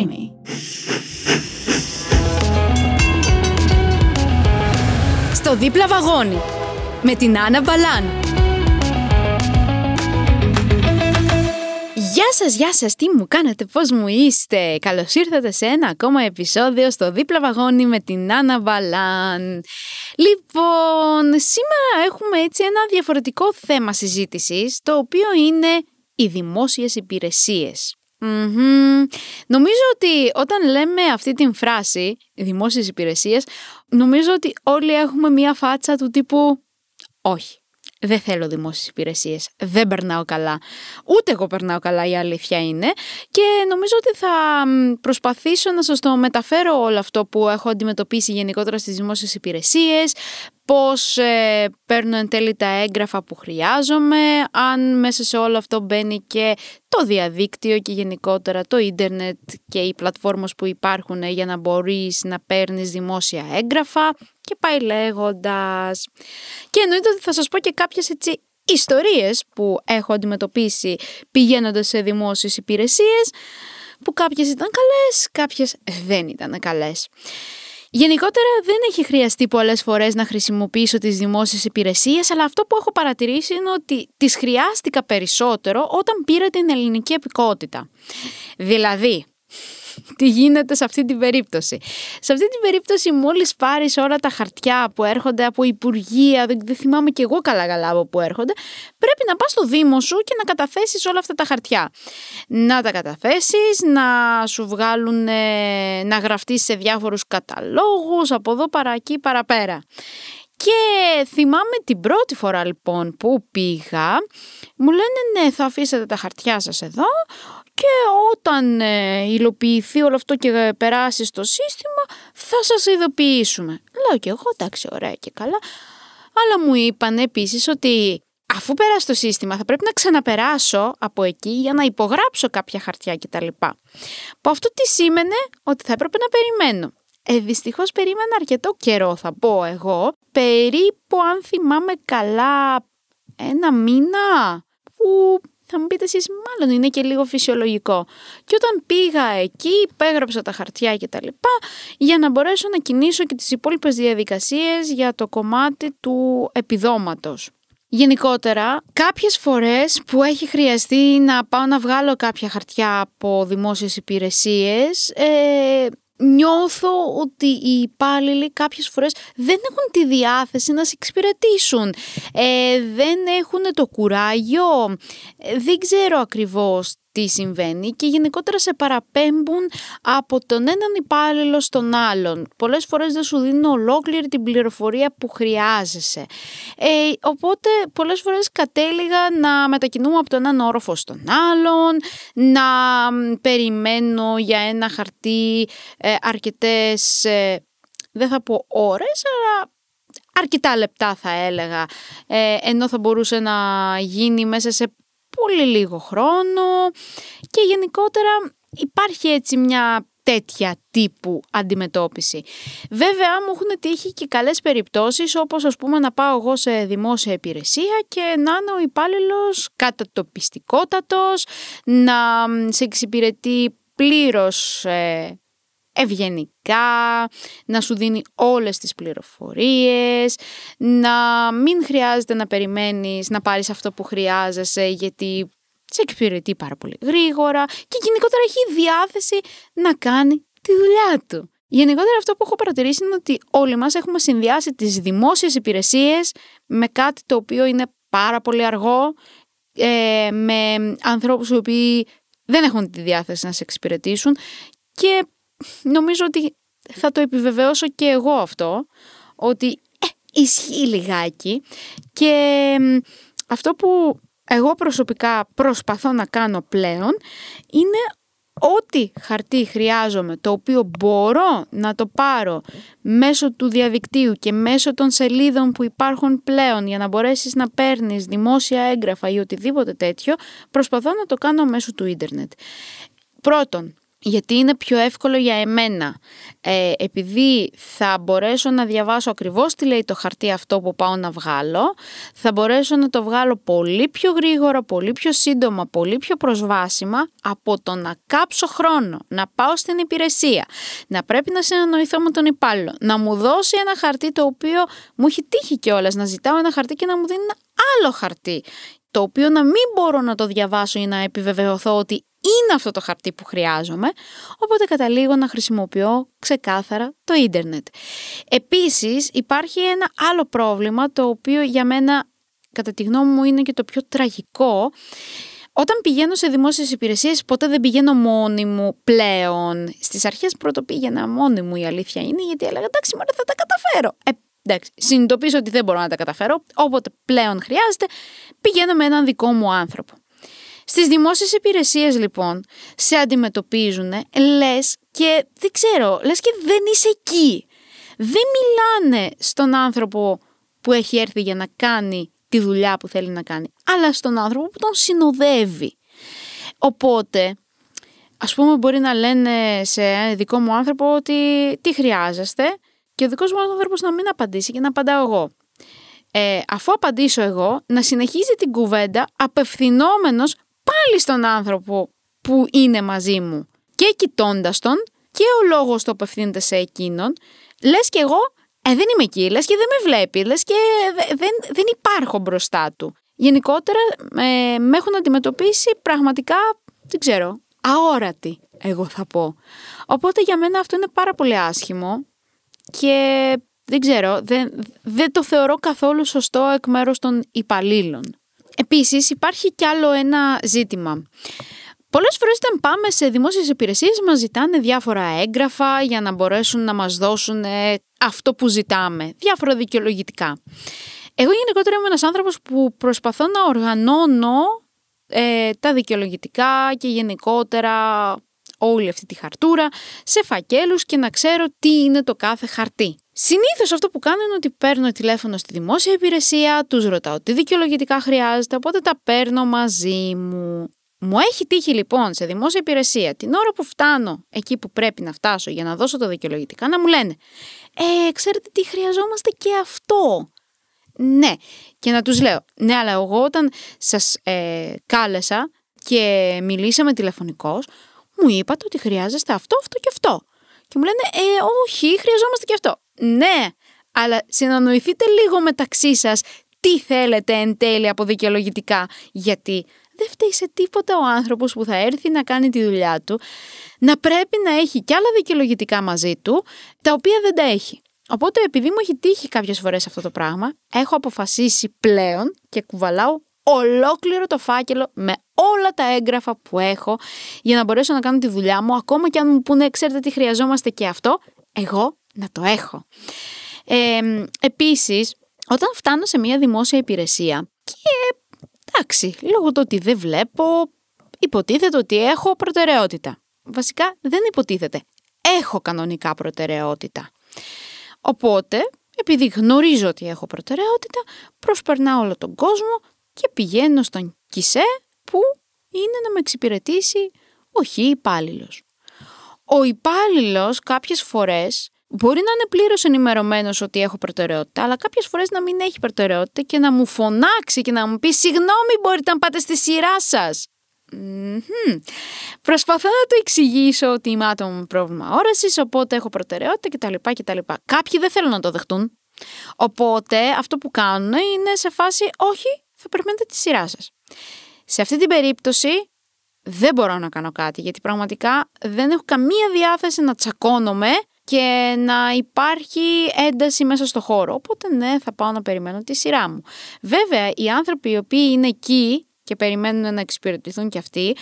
creamy. Στο δίπλα βαγόνι με την Άννα Μπαλάν. Γεια σας, γεια σας, τι μου κάνετε, πώς μου είστε; Καλώς ήρθατε σε ένα ακόμα επεισόδιο στο δίπλα βαγόνι με την Άννα Μπαλάν. Λοιπόν, σήμερα έχουμε έτσι ένα διαφορετικό θέμα συζήτησης, το οποίο είναι οι δημόσιες υπηρεσίες. Νομίζω ότι όταν λέμε αυτή την φράση, δημόσιες υπηρεσίες, νομίζω ότι όλοι έχουμε μία φάτσα του τύπου «Όχι, δεν θέλω δημόσιες υπηρεσίες, δεν περνάω καλά». Ούτε εγώ περνάω καλά, η αλήθεια είναι. Και νομίζω ότι θα προσπαθήσω να σας το μεταφέρω όλο αυτό που έχω αντιμετωπίσει γενικότερα στις δημόσιες υπηρεσίες, πώς ε, παίρνω εν τέλει τα έγγραφα που χρειάζομαι, αν μέσα σε όλο αυτό μπαίνει και το διαδίκτυο και γενικότερα το ίντερνετ και οι πλατφόρμες που υπάρχουν για να μπορείς να παίρνεις δημόσια έγγραφα και πάει λέγοντας. Και εννοείται ότι θα σας πω και κάποιες έτσι ιστορίες που έχω αντιμετωπίσει πηγαίνοντας σε δημόσιες υπηρεσίες που κάποιες ήταν καλές, κάποιες δεν ήταν καλές. Γενικότερα δεν έχει χρειαστεί πολλές φορές να χρησιμοποιήσω τις δημόσιες υπηρεσίες, αλλά αυτό που έχω παρατηρήσει είναι ότι τις χρειάστηκα περισσότερο όταν πήρα την ελληνική επικότητα. Δηλαδή, τι γίνεται σε αυτή την περίπτωση. Σε αυτή την περίπτωση μόλις πάρεις όλα τα χαρτιά που έρχονται από υπουργεία, δεν, δεν θυμάμαι και εγώ καλά καλά από που έρχονται, πρέπει να πας στο Δήμο σου και να καταθέσεις όλα αυτά τα χαρτιά. Να τα καταθέσεις, να σου βγάλουν, ε, να γραφτείς σε διάφορους καταλόγους, από εδώ παρά εκεί παραπέρα. Και θυμάμαι την πρώτη φορά λοιπόν που πήγα, μου λένε ναι θα αφήσετε τα χαρτιά σας εδώ, και όταν ε, υλοποιηθεί όλο αυτό και περάσει στο σύστημα θα σας ειδοποιήσουμε. Λέω και εγώ εντάξει ωραία και καλά. Αλλά μου είπαν επίσης ότι αφού περάσει το σύστημα θα πρέπει να ξαναπεράσω από εκεί για να υπογράψω κάποια χαρτιά κτλ. Που αυτό τι σήμαινε ότι θα έπρεπε να περιμένω. Ε, Δυστυχώς περίμενα αρκετό καιρό θα πω εγώ, περίπου αν θυμάμαι καλά ένα μήνα που θα μου πείτε εσείς μάλλον είναι και λίγο φυσιολογικό. Και όταν πήγα εκεί, υπέγραψα τα χαρτιά και τα λοιπά, για να μπορέσω να κινήσω και τις υπόλοιπες διαδικασίες για το κομμάτι του επιδόματος. Γενικότερα, κάποιες φορές που έχει χρειαστεί να πάω να βγάλω κάποια χαρτιά από δημόσιες υπηρεσίες, ε, νιώθω ότι οι υπάλληλοι κάποιες φορές δεν έχουν τη διάθεση να σε εξυπηρετήσουν. Ε, δεν έχουν το κουράγιο, ε, δεν ξέρω ακριβώς τι συμβαίνει και γενικότερα σε παραπέμπουν από τον έναν υπάλληλο στον άλλον. Πολλές φορές δεν σου δίνουν ολόκληρη την πληροφορία που χρειάζεσαι. Ε, οπότε πολλές φορές κατέληγα να μετακινούμε από τον έναν όροφο στον άλλον, να περιμένω για ένα χαρτί ε, αρκετές, ε, δεν θα πω ώρες, αλλά αρκετά λεπτά θα έλεγα, ε, ενώ θα μπορούσε να γίνει μέσα σε πολύ λίγο χρόνο και γενικότερα υπάρχει έτσι μια τέτοια τύπου αντιμετώπιση. Βέβαια μου έχουν τύχει και καλές περιπτώσεις όπως ας πούμε να πάω εγώ σε δημόσια υπηρεσία και να είναι ο υπάλληλος κατατοπιστικότατος, να σε εξυπηρετεί πλήρως ε, ευγενικά, να σου δίνει όλες τις πληροφορίες, να μην χρειάζεται να περιμένεις να πάρεις αυτό που χρειάζεσαι γιατί σε εξυπηρετεί πάρα πολύ γρήγορα και γενικότερα έχει διάθεση να κάνει τη δουλειά του. Γενικότερα αυτό που έχω παρατηρήσει είναι ότι όλοι μας έχουμε συνδυάσει τις δημόσιες υπηρεσίες με κάτι το οποίο είναι πάρα πολύ αργό, ε, με ανθρώπους οι οποίοι δεν έχουν τη διάθεση να σε εξυπηρετήσουν και νομίζω ότι θα το επιβεβαιώσω και εγώ αυτό, ότι ε, ισχύει λιγάκι και αυτό που εγώ προσωπικά προσπαθώ να κάνω πλέον είναι ό,τι χαρτί χρειάζομαι, το οποίο μπορώ να το πάρω μέσω του διαδικτύου και μέσω των σελίδων που υπάρχουν πλέον για να μπορέσεις να παίρνεις δημόσια έγγραφα ή οτιδήποτε τέτοιο, προσπαθώ να το κάνω μέσω του ίντερνετ. Πρώτον, γιατί είναι πιο εύκολο για εμένα. Ε, επειδή θα μπορέσω να διαβάσω ακριβώς τι λέει το χαρτί αυτό που πάω να βγάλω, θα μπορέσω να το βγάλω πολύ πιο γρήγορα, πολύ πιο σύντομα, πολύ πιο προσβάσιμα από το να κάψω χρόνο, να πάω στην υπηρεσία, να πρέπει να συνεννοηθώ με τον υπάλληλο, να μου δώσει ένα χαρτί το οποίο μου έχει τύχει κιόλας, να ζητάω ένα χαρτί και να μου δίνει ένα άλλο χαρτί το οποίο να μην μπορώ να το διαβάσω ή να επιβεβαιωθώ ότι είναι αυτό το χαρτί που χρειάζομαι, οπότε καταλήγω να χρησιμοποιώ ξεκάθαρα το ίντερνετ. Επίσης υπάρχει ένα άλλο πρόβλημα το οποίο για μένα κατά τη γνώμη μου είναι και το πιο τραγικό. Όταν πηγαίνω σε δημόσιες υπηρεσίες ποτέ δεν πηγαίνω μόνη μου πλέον. Στις αρχές πρώτο πήγαινα μόνη μου η αλήθεια είναι γιατί έλεγα εντάξει μωρέ θα τα καταφέρω. Ε, εντάξει, συνειδητοποιήσω ότι δεν μπορώ να τα καταφέρω, όποτε πλέον χρειάζεται πηγαίνω με έναν δικό μου άνθρωπο. Στις δημόσιες υπηρεσίες λοιπόν σε αντιμετωπίζουν λες και δεν ξέρω, λες και δεν είσαι εκεί. Δεν μιλάνε στον άνθρωπο που έχει έρθει για να κάνει τη δουλειά που θέλει να κάνει, αλλά στον άνθρωπο που τον συνοδεύει. Οπότε, ας πούμε μπορεί να λένε σε ένα δικό μου άνθρωπο ότι τι χρειάζεστε και ο δικός μου άνθρωπος να μην απαντήσει και να απαντάω εγώ. Ε, αφού απαντήσω εγώ, να συνεχίζει την κουβέντα απευθυνόμενος πάλι στον άνθρωπο που είναι μαζί μου και κοιτώντας τον και ο λόγος το απευθύνεται σε εκείνον, λες και εγώ ε, δεν είμαι εκεί, λες και δεν με βλέπει, λες και δεν, δεν υπάρχω μπροστά του. Γενικότερα ε, με έχουν αντιμετωπίσει πραγματικά, δεν ξέρω, αόρατη εγώ θα πω. Οπότε για μένα αυτό είναι πάρα πολύ άσχημο και δεν ξέρω, δεν, δεν το θεωρώ καθόλου σωστό εκ μέρους των υπαλλήλων. Επίσης υπάρχει κι άλλο ένα ζήτημα. Πολλές φορές όταν πάμε σε δημόσιες υπηρεσίες μας ζητάνε διάφορα έγγραφα για να μπορέσουν να μας δώσουν ε, αυτό που ζητάμε, διάφορα δικαιολογητικά. Εγώ γενικότερα είμαι ένας άνθρωπος που προσπαθώ να οργανώνω ε, τα δικαιολογητικά και γενικότερα όλη αυτή τη χαρτούρα σε φακέλους και να ξέρω τι είναι το κάθε χαρτί. Συνήθως αυτό που κάνω είναι ότι παίρνω τηλέφωνο στη δημόσια υπηρεσία, τους ρωτάω τι δικαιολογητικά χρειάζεται, οπότε τα παίρνω μαζί μου. Μου έχει τύχει λοιπόν σε δημόσια υπηρεσία την ώρα που φτάνω εκεί που πρέπει να φτάσω για να δώσω τα δικαιολογητικά να μου λένε Ε, ξέρετε τι χρειαζόμαστε και αυτό. Ναι, και να τους λέω, ναι, αλλά εγώ όταν σας ε, κάλεσα και μιλήσαμε τηλεφωνικώς, μου είπατε ότι χρειάζεστε αυτό, αυτό και αυτό. Και μου λένε, Ε, όχι, χρειαζόμαστε και αυτό. Ναι, αλλά συνανοηθείτε λίγο μεταξύ σας τι θέλετε εν τέλει από δικαιολογητικά. Γιατί δεν φταίει σε τίποτα ο άνθρωπος που θα έρθει να κάνει τη δουλειά του, να πρέπει να έχει κι άλλα δικαιολογητικά μαζί του, τα οποία δεν τα έχει. Οπότε, επειδή μου έχει τύχει κάποιες φορές αυτό το πράγμα, έχω αποφασίσει πλέον και κουβαλάω ολόκληρο το φάκελο με όλα τα έγγραφα που έχω για να μπορέσω να κάνω τη δουλειά μου, ακόμα και αν μου πούνε, ξέρετε τι χρειαζόμαστε και αυτό, εγώ να το έχω. Ε, επίσης, όταν φτάνω σε μια δημόσια υπηρεσία και εντάξει, λόγω του ότι δεν βλέπω, υποτίθεται ότι έχω προτεραιότητα. Βασικά δεν υποτίθεται. Έχω κανονικά προτεραιότητα. Οπότε, επειδή γνωρίζω ότι έχω προτεραιότητα, προσπερνάω όλο τον κόσμο και πηγαίνω στον Κισέ που είναι να με εξυπηρετήσει ο χι υπάλληλος. Ο υπάλληλος κάποιες φορές μπορεί να είναι πλήρως ενημερωμένος ότι έχω προτεραιότητα, αλλά κάποιες φορές να μην έχει προτεραιότητα και να μου φωνάξει και να μου πει: Συγγνώμη, μπορείτε να πάτε στη σειρά σας. Mm-hmm. Προσπαθώ να το εξηγήσω ότι είμαι άτομο με πρόβλημα όρασης, οπότε έχω προτεραιότητα κτλ. κτλ. Κάποιοι δεν θέλουν να το δεχτούν. Οπότε αυτό που κάνουν είναι σε φάση: Όχι, θα περιμένετε τη σειρά σας. Σε αυτή την περίπτωση δεν μπορώ να κάνω κάτι γιατί πραγματικά δεν έχω καμία διάθεση να τσακώνομαι και να υπάρχει ένταση μέσα στο χώρο. Οπότε ναι, θα πάω να περιμένω τη σειρά μου. Βέβαια, οι άνθρωποι οι οποίοι είναι εκεί και περιμένουν να εξυπηρετηθούν κι αυτοί,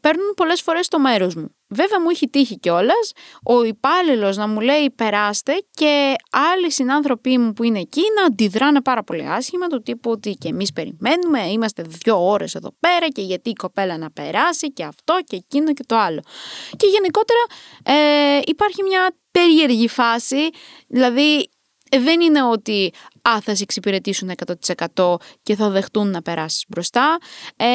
παίρνουν πολλές φορές το μέρος μου. Βέβαια, μου έχει τύχει κιόλας ο υπάλληλος να μου λέει περάστε και άλλοι συνάνθρωποι μου που είναι εκεί να αντιδράνε πάρα πολύ άσχημα, του τύπου ότι και εμείς περιμένουμε, είμαστε δύο ώρες εδώ πέρα και γιατί η κοπέλα να περάσει και αυτό και εκείνο και το άλλο. Και γενικότερα ε, υπάρχει μια περίεργη φάση, δηλαδή δεν είναι ότι α, θα σε εξυπηρετήσουν 100% και θα δεχτούν να περάσεις μπροστά. Ε,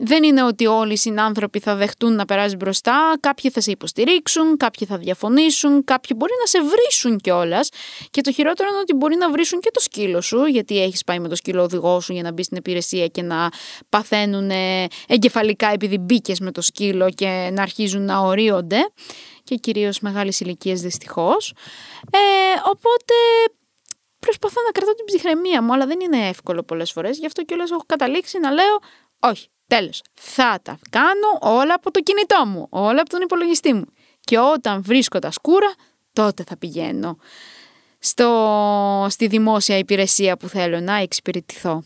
δεν είναι ότι όλοι οι συνάνθρωποι θα δεχτούν να περάσεις μπροστά. Κάποιοι θα σε υποστηρίξουν, κάποιοι θα διαφωνήσουν, κάποιοι μπορεί να σε βρίσουν κιόλας. Και το χειρότερο είναι ότι μπορεί να βρίσουν και το σκύλο σου, γιατί έχεις πάει με το σκύλο οδηγό σου για να μπεις στην υπηρεσία και να παθαίνουν εγκεφαλικά επειδή μπήκες με το σκύλο και να αρχίζουν να ορίονται και κυρίως μεγάλης ηλικίας δυστυχώς. Ε, οπότε προσπαθώ να κρατώ την ψυχραιμία μου, αλλά δεν είναι εύκολο πολλές φορές, γι' αυτό κιόλας έχω καταλήξει να λέω όχι, τέλος, θα τα κάνω όλα από το κινητό μου, όλα από τον υπολογιστή μου. Και όταν βρίσκω τα σκούρα, τότε θα πηγαίνω στο, στη δημόσια υπηρεσία που θέλω να εξυπηρετηθώ.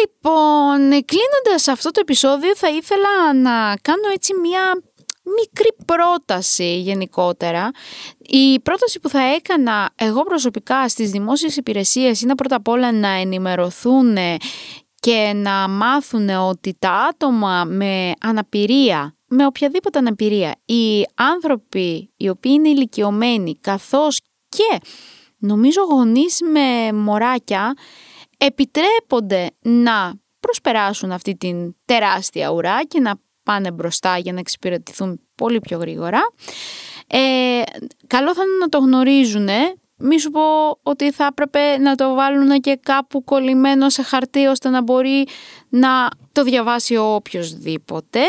Λοιπόν, κλείνοντας αυτό το επεισόδιο θα ήθελα να κάνω έτσι μια μικρή πρόταση γενικότερα. Η πρόταση που θα έκανα εγώ προσωπικά στις δημόσιες υπηρεσίες είναι πρώτα απ' όλα να ενημερωθούν και να μάθουν ότι τα άτομα με αναπηρία, με οποιαδήποτε αναπηρία, οι άνθρωποι οι οποίοι είναι ηλικιωμένοι καθώς και νομίζω γονείς με μωράκια επιτρέπονται να προσπεράσουν αυτή την τεράστια ουρά και να πάνε μπροστά για να εξυπηρετηθούν πολύ πιο γρήγορα. Ε, καλό θα είναι να το γνωρίζουν. Μη σου πω ότι θα έπρεπε να το βάλουν και κάπου κολλημένο σε χαρτί ώστε να μπορεί να το διαβάσει οποιοδήποτε.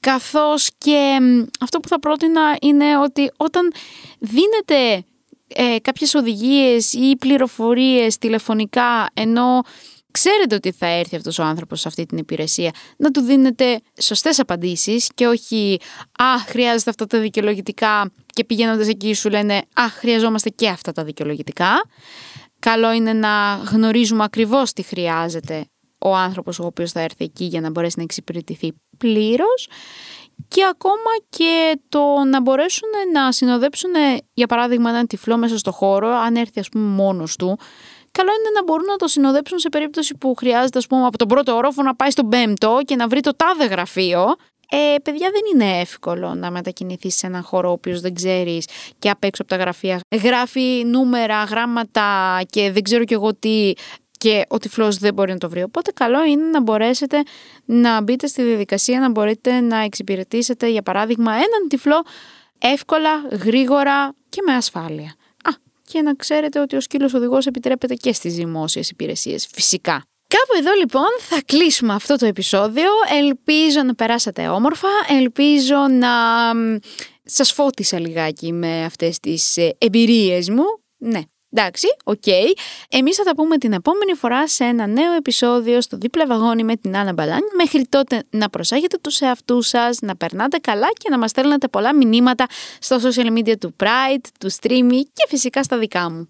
Καθώς και αυτό που θα πρότεινα είναι ότι όταν δίνετε ε, κάποιες οδηγίες ή πληροφορίες τηλεφωνικά ενώ ξέρετε ότι θα έρθει αυτός ο άνθρωπος σε αυτή την υπηρεσία, να του δίνετε σωστές απαντήσεις και όχι «Α, χρειάζεται αυτά τα δικαιολογητικά» και πηγαίνοντας εκεί σου λένε «Α, χρειαζόμαστε και αυτά τα δικαιολογητικά». Καλό είναι να γνωρίζουμε ακριβώς τι χρειάζεται ο άνθρωπος ο οποίος θα έρθει εκεί για να μπορέσει να εξυπηρετηθεί πλήρως και ακόμα και το να μπορέσουν να συνοδέψουν για παράδειγμα έναν τυφλό μέσα στο χώρο αν έρθει ας πούμε μόνος του καλό είναι να μπορούν να το συνοδέψουν σε περίπτωση που χρειάζεται, ας πούμε, από τον πρώτο όροφο να πάει στον πέμπτο και να βρει το τάδε γραφείο. Ε, παιδιά, δεν είναι εύκολο να μετακινηθείς σε έναν χώρο ο οποίος δεν ξέρεις και απ' έξω από τα γραφεία γράφει νούμερα, γράμματα και δεν ξέρω κι εγώ τι και ο τυφλός δεν μπορεί να το βρει. Οπότε καλό είναι να μπορέσετε να μπείτε στη διαδικασία, να μπορείτε να εξυπηρετήσετε για παράδειγμα έναν τυφλό εύκολα, γρήγορα και με ασφάλεια και να ξέρετε ότι ο σκύλος οδηγός επιτρέπεται και στις δημόσιες υπηρεσίες, φυσικά. Κάπου εδώ λοιπόν θα κλείσουμε αυτό το επεισόδιο. Ελπίζω να περάσατε όμορφα, ελπίζω να σας φώτισα λιγάκι με αυτές τις ε, εμπειρίες μου. Ναι, Εντάξει, OK. Okay. Εμείς θα τα πούμε την επόμενη φορά σε ένα νέο επεισόδιο στο δίπλα βαγόνι με την Άννα Μπαλάνη. Μέχρι τότε να προσέχετε τους εαυτούς σας, να περνάτε καλά και να μας στέλνετε πολλά μηνύματα στο social media του Pride, του Streamy και φυσικά στα δικά μου.